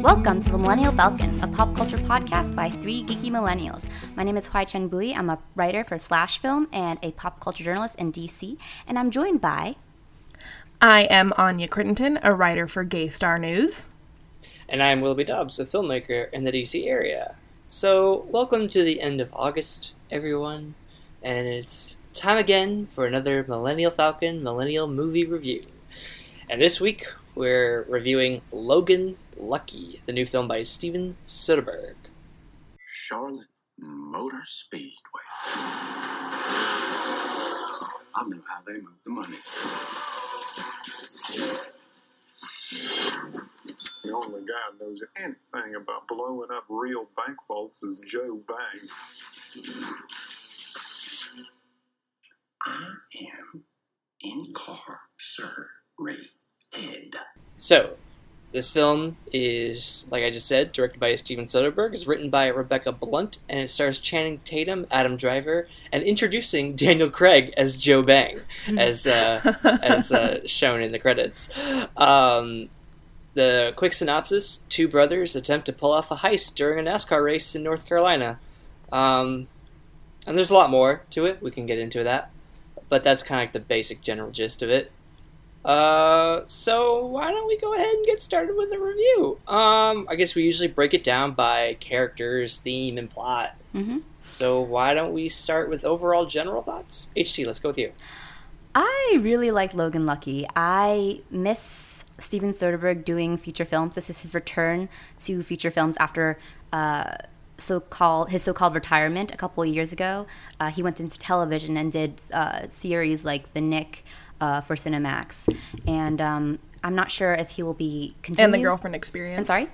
Welcome to the Millennial Falcon, a pop culture podcast by three geeky millennials. My name is Hoai-Tran Bui. I'm a writer for Slash Film and a pop culture journalist in DC, and I'm joined by. I am Anya Crittenton, a writer for Gay Star News. And I'm Willoughby Dobbs, a filmmaker in the DC area. So, welcome to the end of August, everyone, and it's time again for another Millennial Falcon Millennial Movie Review. And this week, we're reviewing Logan Lucky, the new film by Steven Soderbergh. Charlotte Motor Speedway. I know how they move the money. The only guy who knows anything about blowing up real bank vaults is Joe Bang. I am incarcerated. So, this film is, like I just said, directed by Steven Soderbergh, is written by Rebecca Blunt, and it stars Channing Tatum, Adam Driver, and introducing Daniel Craig as Joe Bang, as uh, as uh, shown in the credits. Um, the quick synopsis: Two brothers attempt to pull off a heist during a NASCAR race in North Carolina. Um, and there's a lot more to it. We can get into that, but that's kind of like the basic general gist of it. Uh, so why don't we go ahead and get started with the review? Um, I guess we usually break it down by characters, theme, and plot. Mm-hmm. So why don't we start with overall general thoughts? HT, let's go with you. I really like Logan Lucky. I miss Steven Soderbergh doing feature films. This is his return to feature films after uh, so-called his so-called retirement a couple of years ago. Uh, he went into television and did uh, series like The Knick uh, for Cinemax, and um, I'm not sure if he will be continuing. And the girlfriend experience. I'm sorry.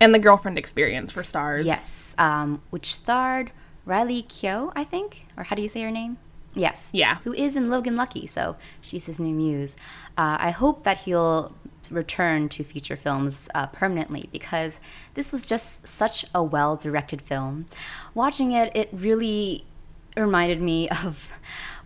And the girlfriend experience for stars. Yes, um, which starred Riley Keough, I think, or how do you say her name? Yes. Yeah. Who is in Logan Lucky, so she's his new muse. Uh, I hope that he'll return to feature films uh, permanently because this was just such a well directed film. Watching it, it really reminded me of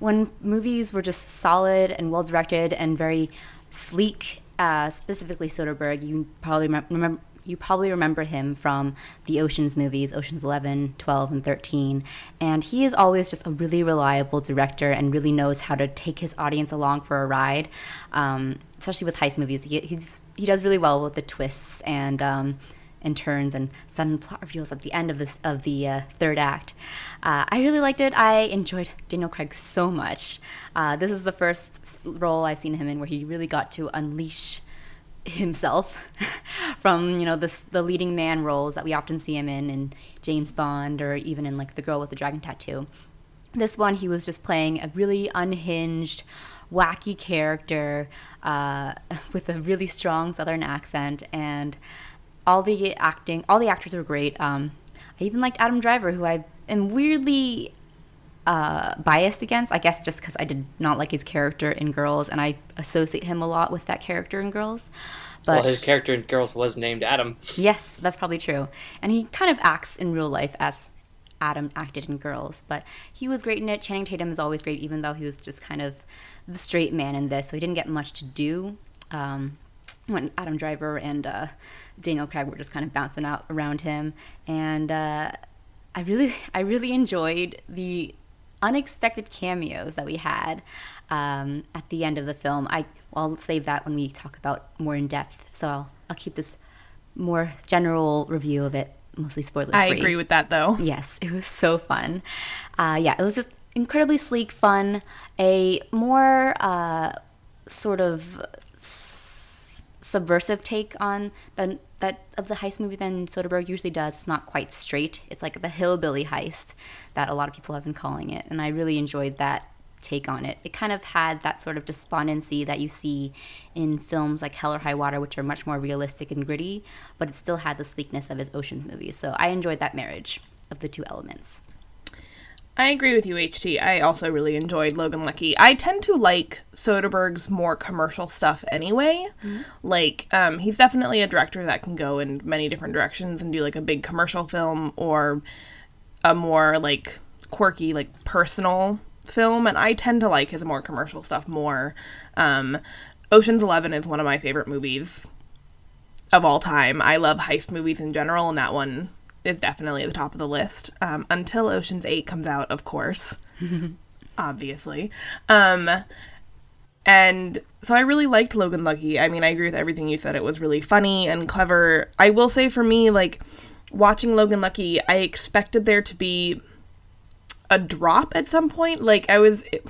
when movies were just solid and well directed and very sleek. Uh, specifically Soderbergh, you probably remem- remember you probably remember him from the Oceans movies, Oceans 11, 12, and 13. And he is always just a really reliable director and really knows how to take his audience along for a ride, um, especially with heist movies. He, he does really well with the twists and, um, and turns and sudden plot reveals at the end of, this, of the uh, third act. Uh, I really liked it. I enjoyed Daniel Craig so much. Uh, this is the first role I've seen him in where he really got to unleash himself from you know the the leading man roles that we often see him in in James Bond or even in like the girl with the dragon tattoo. This one he was just playing a really unhinged, wacky character uh, with a really strong Southern accent, and all the acting, all the actors were great. Um, I even liked Adam Driver, who I am weirdly uh, biased against, I guess, just because I did not like his character in Girls, and I associate him a lot with that character in Girls. But well, his character in Girls was named Adam. yes, that's probably true, and he kind of acts in real life as Adam acted in Girls. But he was great in it. Channing Tatum is always great, even though he was just kind of the straight man in this, so he didn't get much to do. Um, when Adam Driver and uh, Daniel Craig were just kind of bouncing out around him, and uh, I really, I really enjoyed the unexpected cameos that we had um, at the end of the film. I well, I'll save that when we talk about more in depth. So I'll, I'll keep this more general review of it, mostly spoiler free. I agree with that though. Yes, it was so fun. Uh, yeah, it was just incredibly sleek, fun. A more uh, sort of subversive take on the, that of the heist movie than Soderbergh usually does. It's not quite straight. It's like the hillbilly heist that a lot of people have been calling it, and I really enjoyed that take on it. It kind of had that sort of despondency that you see in films like Hell or High Water, which are much more realistic and gritty, but it still had the sleekness of his Ocean's movies. So I enjoyed that marriage of the two elements. I agree with you, HT. I also really enjoyed Logan Lucky. I tend to like Soderbergh's more commercial stuff anyway. Like, um, he's definitely a director that can go in many different directions and do like a big commercial film or a more like quirky, like personal film. And I tend to like his more commercial stuff more. Um, Ocean's Eleven is one of my favorite movies of all time. I love heist movies in general, and that one is definitely at the top of the list. Um, until Ocean's Eight comes out, of course, obviously. Um, and so I really liked Logan Lucky. I mean, I agree with everything you said. It was really funny and clever. I will say for me, like watching Logan Lucky, I expected there to be a drop at some point. Like I was it,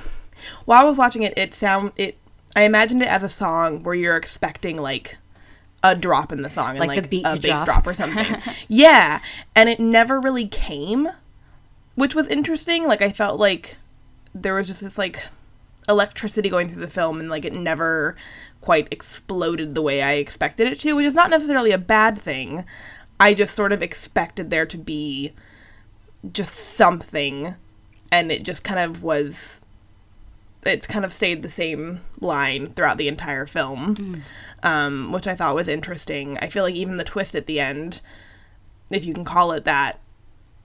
while I was watching it, it sound it. I imagined it as a song where you're expecting like a drop in the song and Like like, the beat a bass drop. drop or something. yeah, and it never really came, which was interesting. Like I felt like there was just this like electricity going through the film and like it never quite exploded the way I expected it to, which is not necessarily a bad thing. I just sort of expected there to be just something and it just kind of was it kind of stayed the same line throughout the entire film mm. Um, which i thought was interesting i feel like even the twist at the end if you can call it that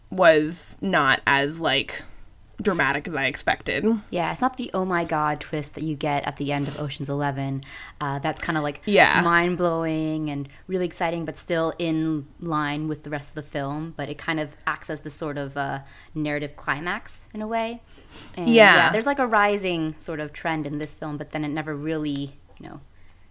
was not as like dramatic as i expected Yeah, it's not the oh my god twist that you get at the end of Ocean's Eleven. Uh, that's kind of like Yeah. mind blowing and really exciting, but still in line with the rest of the film. But it kind of acts as the sort of uh, narrative climax in a way. And Yeah. there's like a rising sort of trend in this film, but then it never really, you know,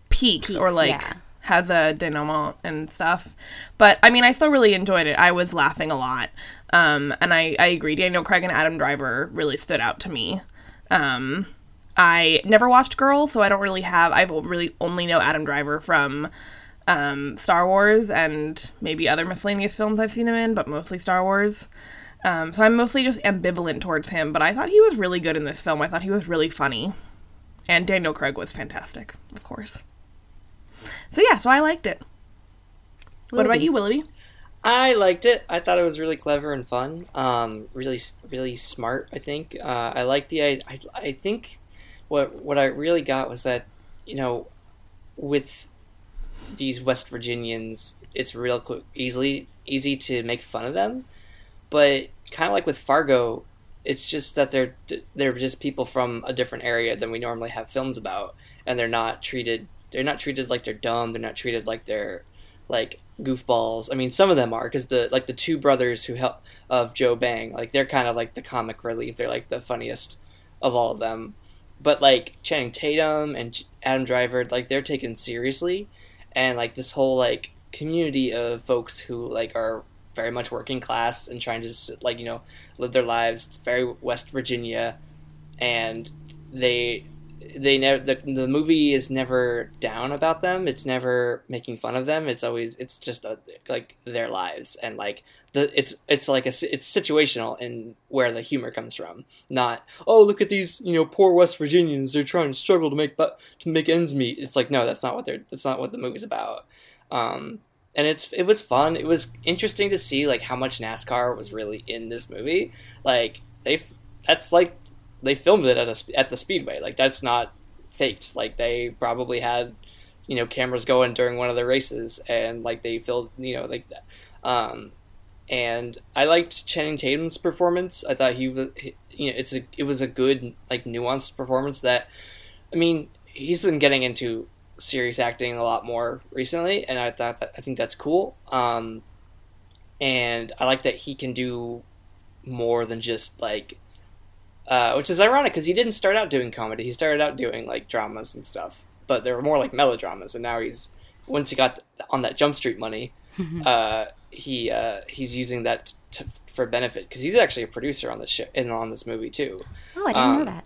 peaks, or like yeah. has a denouement and stuff. But I mean, I still really enjoyed it. I was laughing a lot, um, and I I agree. Daniel Craig and Adam Driver really stood out to me. Um, I never watched Girls, so I don't really have. I really only know Adam Driver from um, Star Wars and maybe other miscellaneous films I've seen him in, but mostly Star Wars. Um, so I'm mostly just ambivalent towards him, but I thought he was really good in this film. I thought he was really funny. And Daniel Craig was fantastic, of course. So yeah, so I liked it. What about you, Willoughby? I liked it. I thought it was really clever and fun. Um, really, really smart. I think. Uh, I liked the. I, I, I think what what I really got was that you know, with these West Virginians, it's real quick, easily easy to make fun of them, but kind of like with Fargo, it's just that they're they're just people from a different area than we normally have films about, and they're not treated they're not treated like they're dumb. They're not treated like they're like goofballs. I mean, some of them are because the like the two brothers who help of Joe Bang, like they're kind of like the comic relief. They're like the funniest of all of them. But like Channing Tatum and Adam Driver, like they're taken seriously, and like this whole like community of folks who like are very much working class and trying to just like you know live their lives. It's very West Virginia, and they they never the, the movie is never down about them. It's never making fun of them. It's always it's just a, like their lives and like the it's it's like a it's situational in where the humor comes from not oh look at these you know poor west virginians. They're trying to struggle to make but to make ends meet. It's like no that's not what they're that's not what the movie's about. Um and it's it was fun. It was interesting to see like how much nascar was really in this movie. Like they that's like they filmed it at a at the speedway. Like that's not faked. Like they probably had you know cameras going during one of the races and like they filmed you know like that. Um, and I liked Channing Tatum's performance. I thought he was you know it's a it was a good like nuanced performance that I mean he's been getting into serious acting a lot more recently and I thought that I think that's cool. Um, and I like that he can do more than just like uh, which is ironic because he didn't start out doing comedy. He started out doing like dramas and stuff, but they were more like melodramas. And now he's once he got on that Jump Street money, uh, he uh, he's using that t- for benefit because he's actually a producer on this show and on this movie too. Oh, I didn't know Um, that.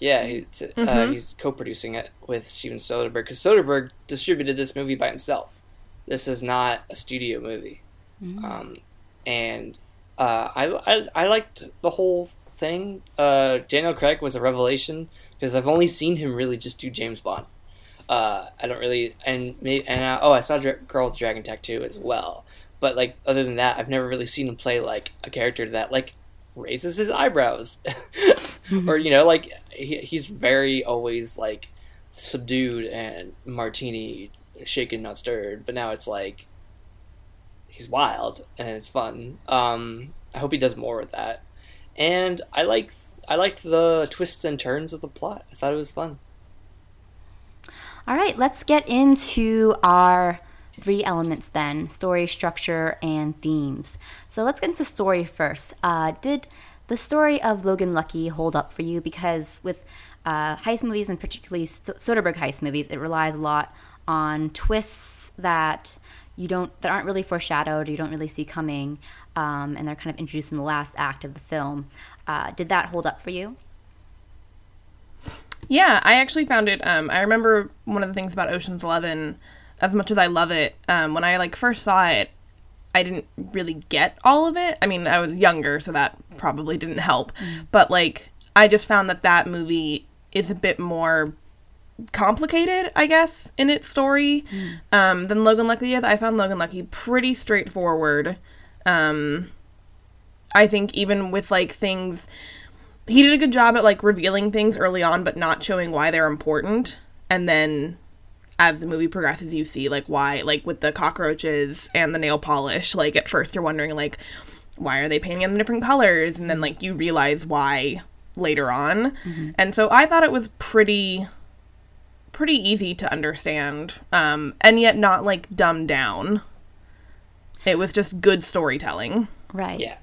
Yeah, he's uh, Mhm. he's co-producing it with Steven Soderbergh because Soderbergh distributed this movie by himself. This is not a studio movie, um, and uh, I, I I liked the whole thing. Uh, Daniel Craig was a revelation because I've only seen him really just do James Bond. Uh, I don't really and and uh, oh I saw Dra- Girl with Dragon Tattoo as well, but like other than that, I've never really seen him play like a character that like raises his eyebrows, or you know like he, he's very always like subdued and martini shaken not stirred. But now it's like he's wild and it's fun. Um, I hope he does more with that. And I like I liked the twists and turns of the plot. I thought it was fun. All right, let's get into our three elements then story, structure, and themes. So let's get into story first. Uh, did the story of Logan Lucky hold up for you? Because with uh, heist movies, and particularly Soderbergh heist movies, it relies a lot on twists that you don't that aren't really foreshadowed, you don't really see coming, um, and they're kind of introduced in the last act of the film. Uh, did that hold up for you? Yeah, I actually found it. Um, I remember one of the things about Ocean's Eleven, as much as I love it, um, when I like first saw it, I didn't really get all of it. I mean, I was younger, so that probably didn't help. But like, I just found that that movie is a bit more complicated, I guess, in its story um, than Logan Lucky is. I found Logan Lucky pretty straightforward. Um, I think even with like things, he did a good job at like revealing things early on, but not showing why they're important. And then as the movie progresses, you see like why, like with the cockroaches and the nail polish. Like at first, you're wondering like, why are they painting them different colors? And then like you realize why later on. And so I thought it was pretty pretty easy to understand um, and yet not like dumbed down it was just good storytelling Right. Yeah.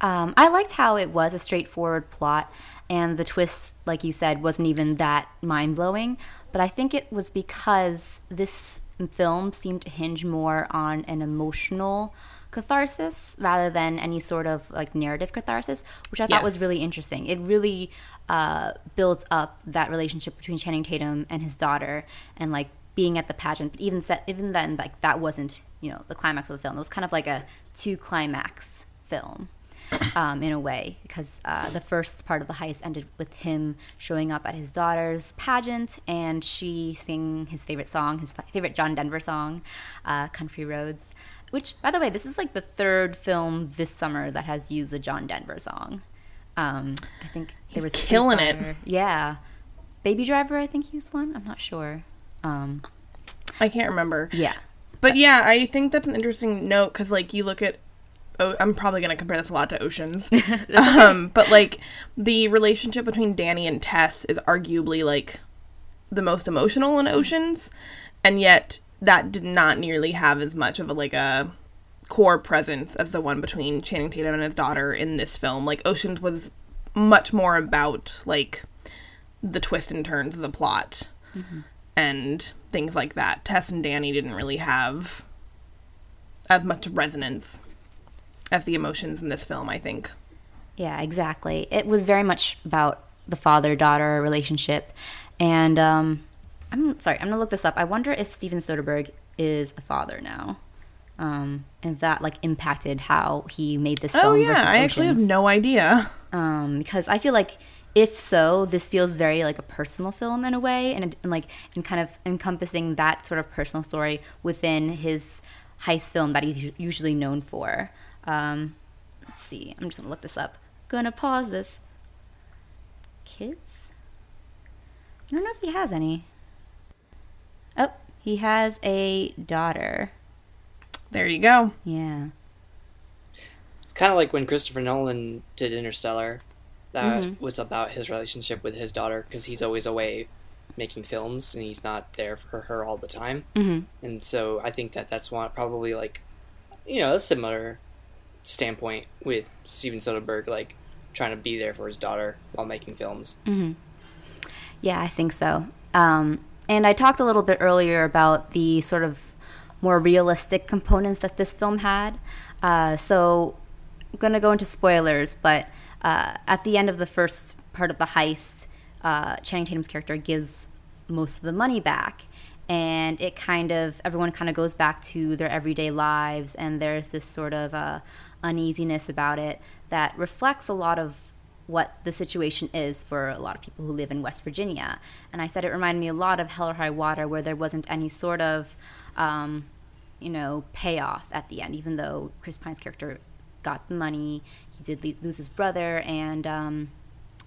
Um, I liked how it was a straightforward plot, and the twist, like you said, wasn't even that mind blowing. But I think it was because this film seemed to hinge more on an emotional catharsis rather than any sort of like narrative catharsis, which I thought was really interesting. It really uh, builds up that relationship between Channing Tatum and his daughter, and like being at the pageant. But even set, even then, like that wasn't you know the climax of the film. It was kind of like a two climax film um, in a way because uh, the first part of the heist ended with him showing up at his daughter's pageant and she singing his favorite song, his favorite John Denver song, uh, "Country Roads." Which, by the way, this is like the third film this summer that has used the John Denver song. Um, I think there was killing it. Yeah, Baby Driver, I think used one. I'm not sure. Um, i can't remember yeah, but yeah i think that's an interesting note because like you look at oh, i'm probably going to compare this a lot to oceans um, but like the relationship between danny and tess is arguably like the most emotional in oceans and yet that did not nearly have as much of a like a core presence as the one between Channing Tatum and his daughter in this film. Like Oceans was much more about like the twist and turns of the plot and things like that. Tess and Danny didn't really have as much resonance as the emotions in this film, I think. Yeah, exactly. It was very much about the father daughter relationship. And um, I'm sorry, I'm going to look this up. I wonder if Steven Soderbergh is a father now. Um, and that like impacted how he made this film Oh yeah, versus I actually have no idea. um, because I feel like if so, this feels very like a personal film in a way, and, and like and kind of encompassing that sort of personal story within his heist film that he's usually known for. Um, let's see, I'm just gonna look this up. Gonna pause this. Kids? I don't know if he has any. Oh, he has a daughter. There you go. Yeah. It's kind of like when Christopher Nolan did Interstellar. That Mhm. was about his relationship with his daughter because he's always away making films and he's not there for her all the time. hmm And so I think that that's one probably like, you know, a similar standpoint with Steven Soderbergh, like trying to be there for his daughter while making films. Yeah, I think so. Um, and I talked a little bit earlier about the sort of more realistic components that this film had. Uh, so I'm going to go into spoilers, but uh, at the end of the first part of the heist, uh, Channing Tatum's character gives most of the money back. And it kind of, everyone kind of goes back to their everyday lives, and there's this sort of uh, uneasiness about it that reflects a lot of what the situation is for a lot of people who live in West Virginia. And I said it reminded me a lot of Hell or High Water, where there wasn't any sort of, um, you know, payoff at the end, even though Chris Pine's character got the money, he did le- lose his brother, and um,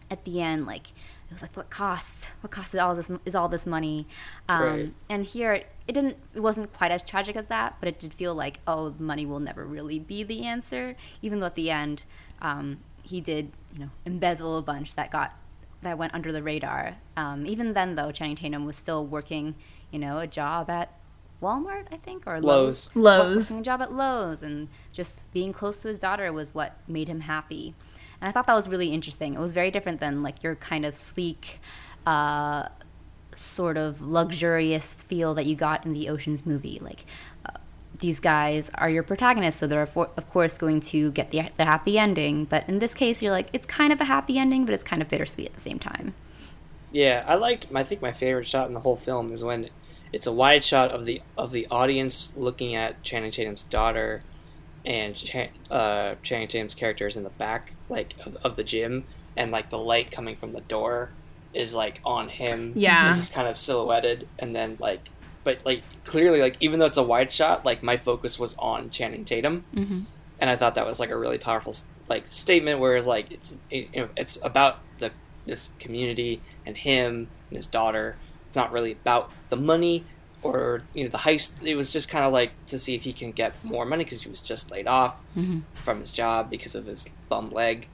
at the end, like it was like, what costs? What costs is all this? Is all this money? Um, Right. And here, it didn't. It wasn't quite as tragic as that, but it did feel like, oh, the money will never really be the answer. Even though at the end, um, he did, you know, embezzle a bunch that got that went under the radar. Um, even then, though, Channing Tatum was still working, you know, a job at Walmart, I think, or Lowe's. Lowe's. working a job at Lowe's, and just being close to his daughter was what made him happy. And I thought that was really interesting. It was very different than like your kind of sleek, uh, sort of luxurious feel that you got in the Ocean's movie. Like uh, these guys are your protagonists, so they're for, of course going to get the the happy ending. But in this case, you're like it's kind of a happy ending, but it's kind of bittersweet at the same time. Yeah, I liked. I think my favorite shot in the whole film is when it's a wide shot of the of the audience looking at Channing Tatum's daughter, and Chan, uh, Channing Tatum's character is in the back, like of, of the gym, and like the light coming from the door is like on him. Yeah. and he's kind of silhouetted, and then like, but like clearly, like even though it's a wide shot, like my focus was on Channing Tatum, Mm-hmm. and I thought that was like a really powerful like statement. Whereas like it's it, you know, it's about the this community and him and his daughter. It's not really about the money or you know the heist. It was just kind of like to see if he can get more money because he was just laid off Mm-hmm. from his job because of his bum leg.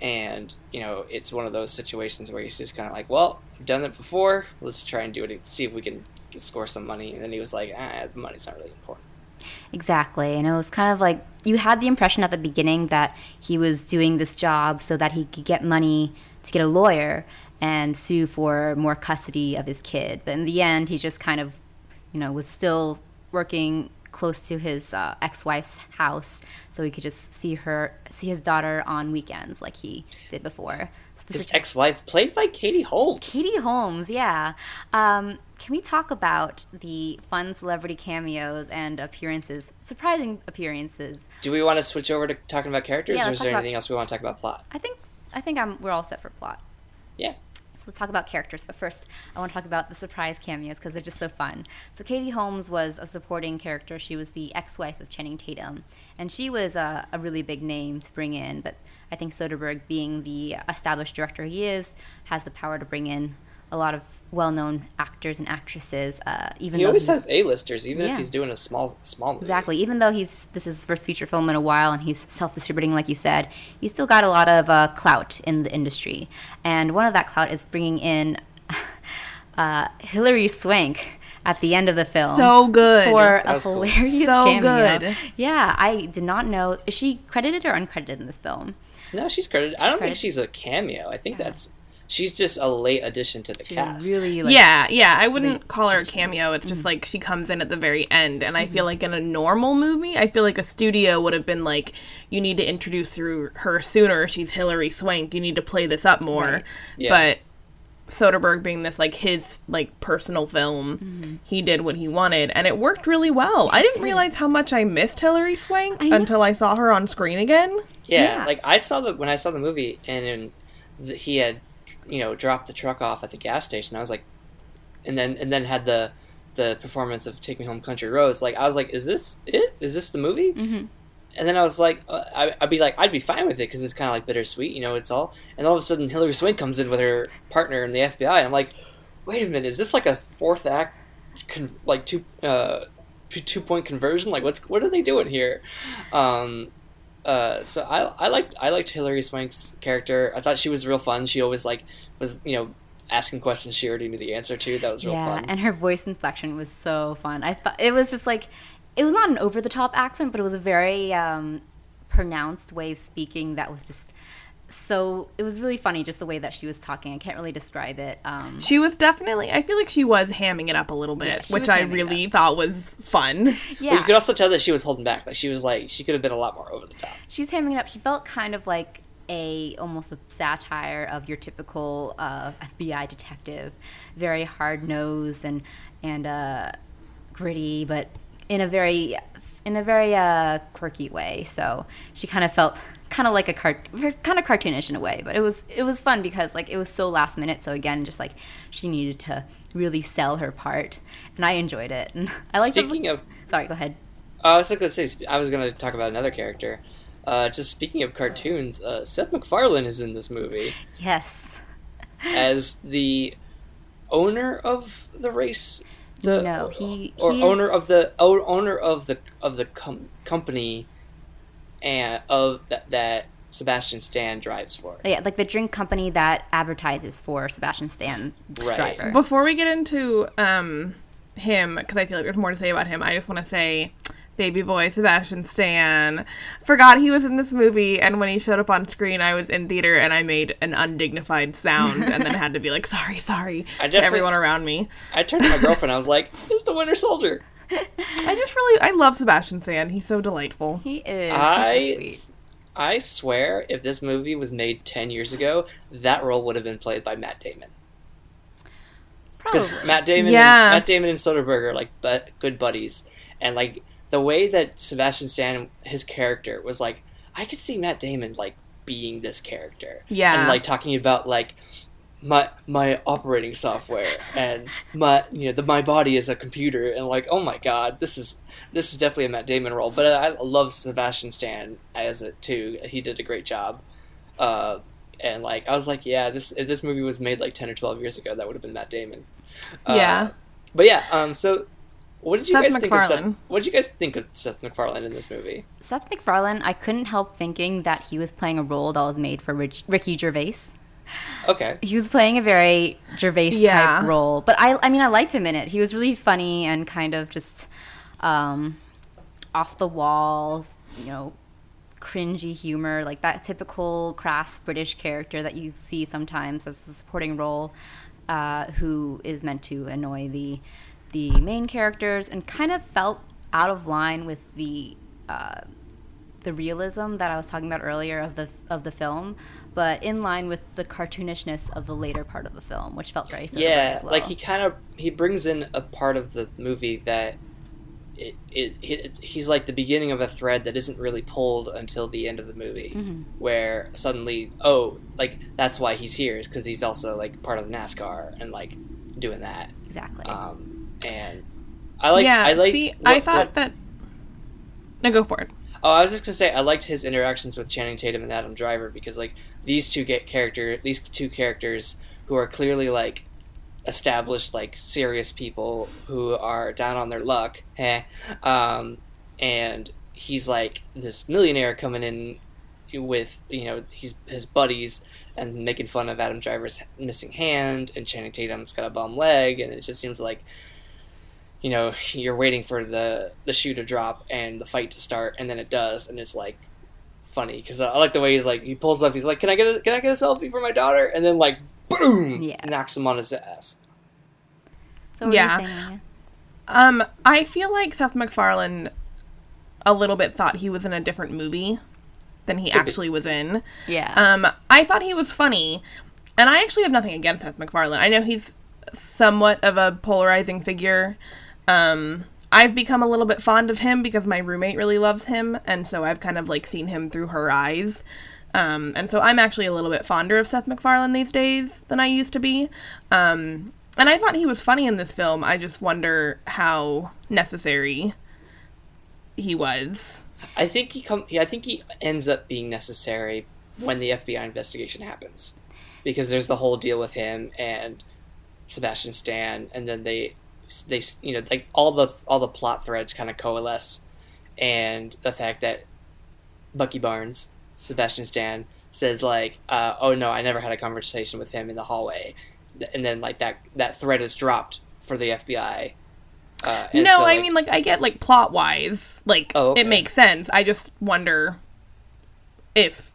And you know, it's one of those situations where he's just kind of like, "Well, I've done it before. Let's try and do it. And see if we can score some money." And then he was like, "Ah, the money's not really important." Exactly. And it was kind of like you had the impression at the beginning that he was doing this job so that he could get money to get a lawyer and sue for more custody of his kid. But in the end, he just kind of, you know, was still working close to his uh, ex-wife's house so he could just see her see his daughter on weekends like he did before. So His situ- ex-wife, played by Katie Holmes. Katie Holmes, yeah. Um, can we talk about the fun celebrity cameos and appearances, surprising appearances? Do we want to switch over to talking about characters, Yeah, or is there about- anything else we want to talk about plot? I think I think I'm, we're all set for plot. Yeah. Let's talk about characters. But first, I want to talk about the surprise cameos because they're just so fun. So Katie Holmes was a supporting character. She was the ex-wife of Channing Tatum, and she was a, a really big name to bring in. But I think Soderbergh, being the established director he is, has the power to bring in a lot of well-known actors and actresses. Uh, even He though always he's- has A-listers, even Yeah. if he's doing a small small movie. Exactly. Even though he's this is his first feature film in a while and he's self-distributing, like you said, he's still got a lot of uh, clout in the industry. And one of that clout is bringing in uh, Hilary Swank at the end of the film. So good. For That a was cool. hilarious So cameo. good. Yeah, I did not know. Is she credited or uncredited in this film? No, she's credited. I don't think she's a cameo. I think that's she's just a late addition to the She's cast. really like yeah, yeah. I wouldn't call her a cameo. It's just like she comes in at the very end, and I feel Mm-hmm. like in a normal movie, I feel like a studio would have been like, "You need to introduce her sooner. She's Hilary Swank. You need to play this up more." Right. Yeah. But Soderbergh being this like his like personal film, Mm-hmm. he did what he wanted, and it worked really well. I didn't did. realize how much I missed Hilary Swank I until I saw her on screen again. yeah, Yeah. like I saw the when I saw the movie and then the, he had you know dropped the truck off at the gas station. I was like, and then and then had the the performance of "Take Me Home, Country Roads." Like I was like, is this it? Is this the movie? Mhm. And then I was like, uh, I, I'd be like, I'd be fine with it because it's kind of like bittersweet, you know. It's all, and all of a sudden, Hilary Swank comes in with her partner in the FBI. And I'm like, wait a minute, is this like a fourth act, con- like two, uh, two, two point conversion? Like, what's what are they doing here? Um, uh, so I, I liked I liked Hilary Swank's character. I thought she was real fun. She always like was you know asking questions she already knew the answer to. That was real yeah, fun. and her voice inflection was so fun. I thought it was just like it was not an over the top accent, but it was a very um, pronounced way of speaking that was just so. It was really funny, just the way that she was talking. I can't really describe it. Um, She was definitely. I feel like she was hamming it up a little bit, she which I really thought was fun. But yeah, you could also tell that she was holding back. Like she was like she could have been a lot more over the top. she was hamming it up. She felt kind of like a almost a satire of your typical uh, FBI detective, very hard nosed and and uh, gritty, but in a very in a very uh, quirky way. So she kind of felt kind of like a cart, kind of cartoonish in a way. But it was it was fun because like it was so last minute. So again, just like she needed to really sell her part, and I enjoyed it. And I like. Speaking of sorry, go ahead. I was going to say, I was going to talk about another character. Uh, just speaking of cartoons, uh, Seth MacFarlane is in this movie Yes. as the owner of the race. The, No, he- or he owner of the owner of the of the com- company, and of that that Sebastian Stan drives for. Yeah, like the drink company that advertises for Sebastian Stan's Right. driver. Before we get into um, him because I feel like there's more to say about him. I just want to say, baby boy Sebastian Stan, forgot he was in this movie, and when he showed up on screen, I was in theater and I made an undignified sound, and then had to be like, sorry, sorry I to everyone around me. I turned to my girlfriend. I was like, "It's the Winter Soldier." I just really, I love Sebastian Stan. He's so delightful. He is. He's so I sweet. I swear, if this movie was made ten years ago, that role would have been played by Matt Damon. Because Matt Damon, Yeah. and, Matt Damon and Soderbergh are like but good buddies, and like the way that Sebastian Stan, his character was like, I could see Matt Damon like being this character, Yeah. and like talking about like my my operating software and my you know the my body is a computer and like oh my god this is this is definitely a Matt Damon role but I love Sebastian Stan as it too. He did a great job. Uh, and like I was like yeah this if this movie was made like 10 or 12 years ago that would have been Matt Damon. Uh, Yeah. but yeah um so what did you Seth guys think of Seth, what did you guys think of Seth MacFarlane in this movie? Seth MacFarlane, I couldn't help thinking that he was playing a role that was made for Rich, Ricky Gervais. Okay He was playing a very Gervais Yeah. type role, but I, I mean, I liked him in it. He was really funny and kind of just um, off the walls, you know, cringy humor, like that typical crass British character that you see sometimes as a supporting role, uh, who is meant to annoy the the main characters, and kind of felt out of line with the uh, the realism that I was talking about earlier of the of the film, but in line with the cartoonishness of the later part of the film, which felt very Soderbergh yeah as well. like he kind of he brings in a part of the movie that it, it, it he's like the beginning of a thread that isn't really pulled until the end of the movie Mm-hmm. where suddenly oh like that's why he's here is because he's also like part of the NASCAR and like doing that exactly. um and I like yeah. I like see, I thought that. No, go for it. Oh, I was just gonna say I liked his interactions with Channing Tatum and Adam Driver because like these two get character these two characters who are clearly like established like serious people who are down on their luck, eh? Um, and he's like this millionaire coming in with you know he's his buddies and making fun of Adam Driver's missing hand and Channing Tatum's got a bum leg and it just seems like you know you're waiting for the the shoe to drop and the fight to start and then it does and it's like funny because I like the way he's like he pulls up he's like can I get a, can I get a selfie for my daughter and then like boom Yeah. knocks him on his ass so what yeah. are you? Um, I feel like Seth MacFarlane a little bit thought he was in a different movie than he Could be. actually was in. Yeah. Um, I thought he was funny, and I actually have nothing against Seth MacFarlane. I know he's somewhat of a polarizing figure. Um, I've become a little bit fond of him because my roommate really loves him, and so I've kind of like seen him through her eyes. Um, and so I'm actually a little bit fonder of Seth MacFarlane these days than I used to be. Um, and I thought he was funny in this film. I just wonder how necessary he was. I think he come I think he ends up being necessary when the FBI investigation happens because there's the whole deal with him and Sebastian Stan and then they they you know like all the all the plot threads kind of coalesce and the fact that Bucky Barnes Sebastian Stan says like uh, oh no I never had a conversation with him in the hallway and then like that that thread is dropped for the FBI uh, no, so, I mean like I get like plot wise, like Oh, okay. it makes sense. I just wonder if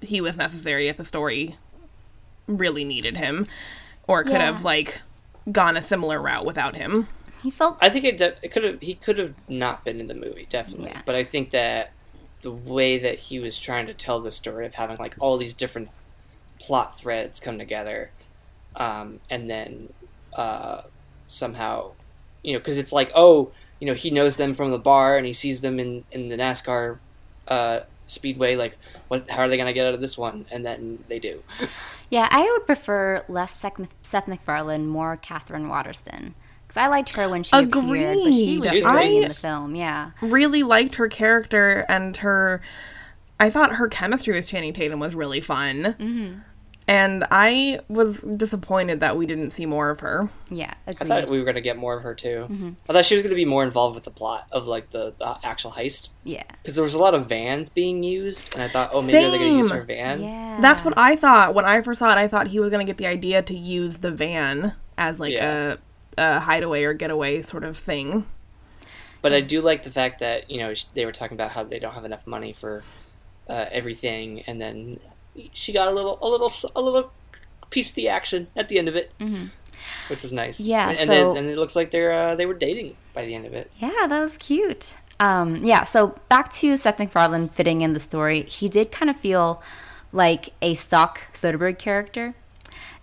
he was necessary if the story really needed him or could Yeah. have like gone a similar route without him. he felt I think it, de- it could have he could have not been in the movie definitely, Yeah. but I think that the way that he was trying to tell the story of having like all these different th- plot threads come together, um, and then uh, somehow, you know, because it's like oh, you know, he knows them from the bar and he sees them in in the NASCAR uh, speedway. Like, what? How are they gonna get out of this one? And then they do. Yeah, I would prefer less Seth, Seth MacFarlane, more Katherine Waterston. Because I liked her when she appeared, but she was She was great great. in the film. Yeah, Really liked her character and her I thought her chemistry with Channing Tatum was really fun. hmm And I was disappointed that we didn't see more of her. yeah, I thought we were gonna get more of her too. I thought she was gonna be more involved with the plot of like the, the actual heist. yeah, because there was a lot of vans being used, and I thought, oh, maybe they're going to use Same. her van. yeah. That's what I thought when I first saw it. I thought he was going to get the idea to use the van as like Yeah. a a hideaway or getaway sort of thing. But I do like the fact that you know they were talking about how they don't have enough money for uh, everything, and then she got a little, a little, a little piece of the action at the end of it, mm-hmm. which is nice. Yeah, and, so- then and it looks like they're uh, they were dating by the end of it. Yeah, that was cute. Um, yeah, so back to Seth MacFarlane fitting in the story. He did kind of feel like a stock Soderbergh character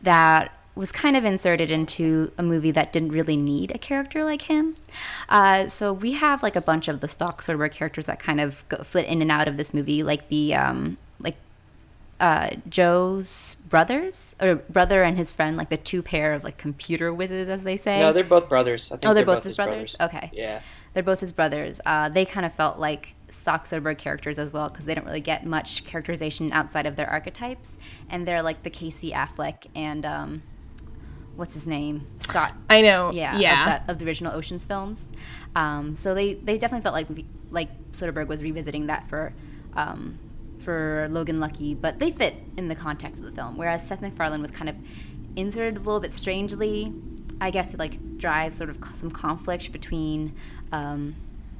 that was kind of inserted into a movie that didn't really need a character like him. Uh, so we have like a bunch of the stock Soderbergh characters that kind of go, flit in and out of this movie, like the um, like uh, Joe's brothers or brother and his friend, like the two pair of like computer whizzes, as they say. No, they're both brothers. I think Oh, they're both both his brothers? Okay. Yeah. They're both his brothers. Uh, they kind of felt like stock Soderbergh characters as well because they don't really get much characterization outside of their archetypes, and they're like the Casey Affleck and um, what's his name Scott. I know. Yeah, Yeah. Of, that, of the original Ocean's films. Um, so they, they definitely felt like like Soderbergh was revisiting that for um, for Logan Lucky, but they fit in the context of the film. Whereas Seth MacFarlane was kind of inserted a little bit strangely. I guess it like drives sort of some conflict between um,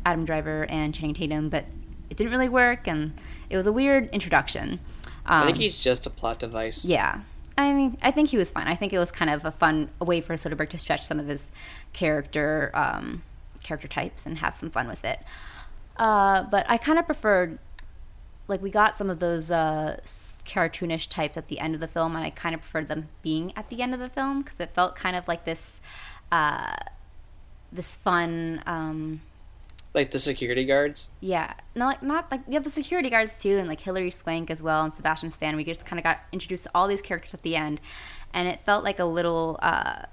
Adam Driver and Channing Tatum, but it didn't really work, and it was a weird introduction. Um, I think he's just a plot device. yeah. I mean, I think he was fine. I think it was kind of a fun a way for Soderbergh to stretch some of his character um, character types and have some fun with it. Uh, but I kind of preferred, like, we got some of those uh, cartoonish types at the end of the film, and I kind of preferred them being at the end of the film because it felt kind of like this, uh, this fun. Um, Like the security guards. yeah, no, like not like have the security guards too, and like Hilary Swank as well, and Sebastian Stan. We just kind of got introduced to all these characters at the end, and it felt like a little, uh,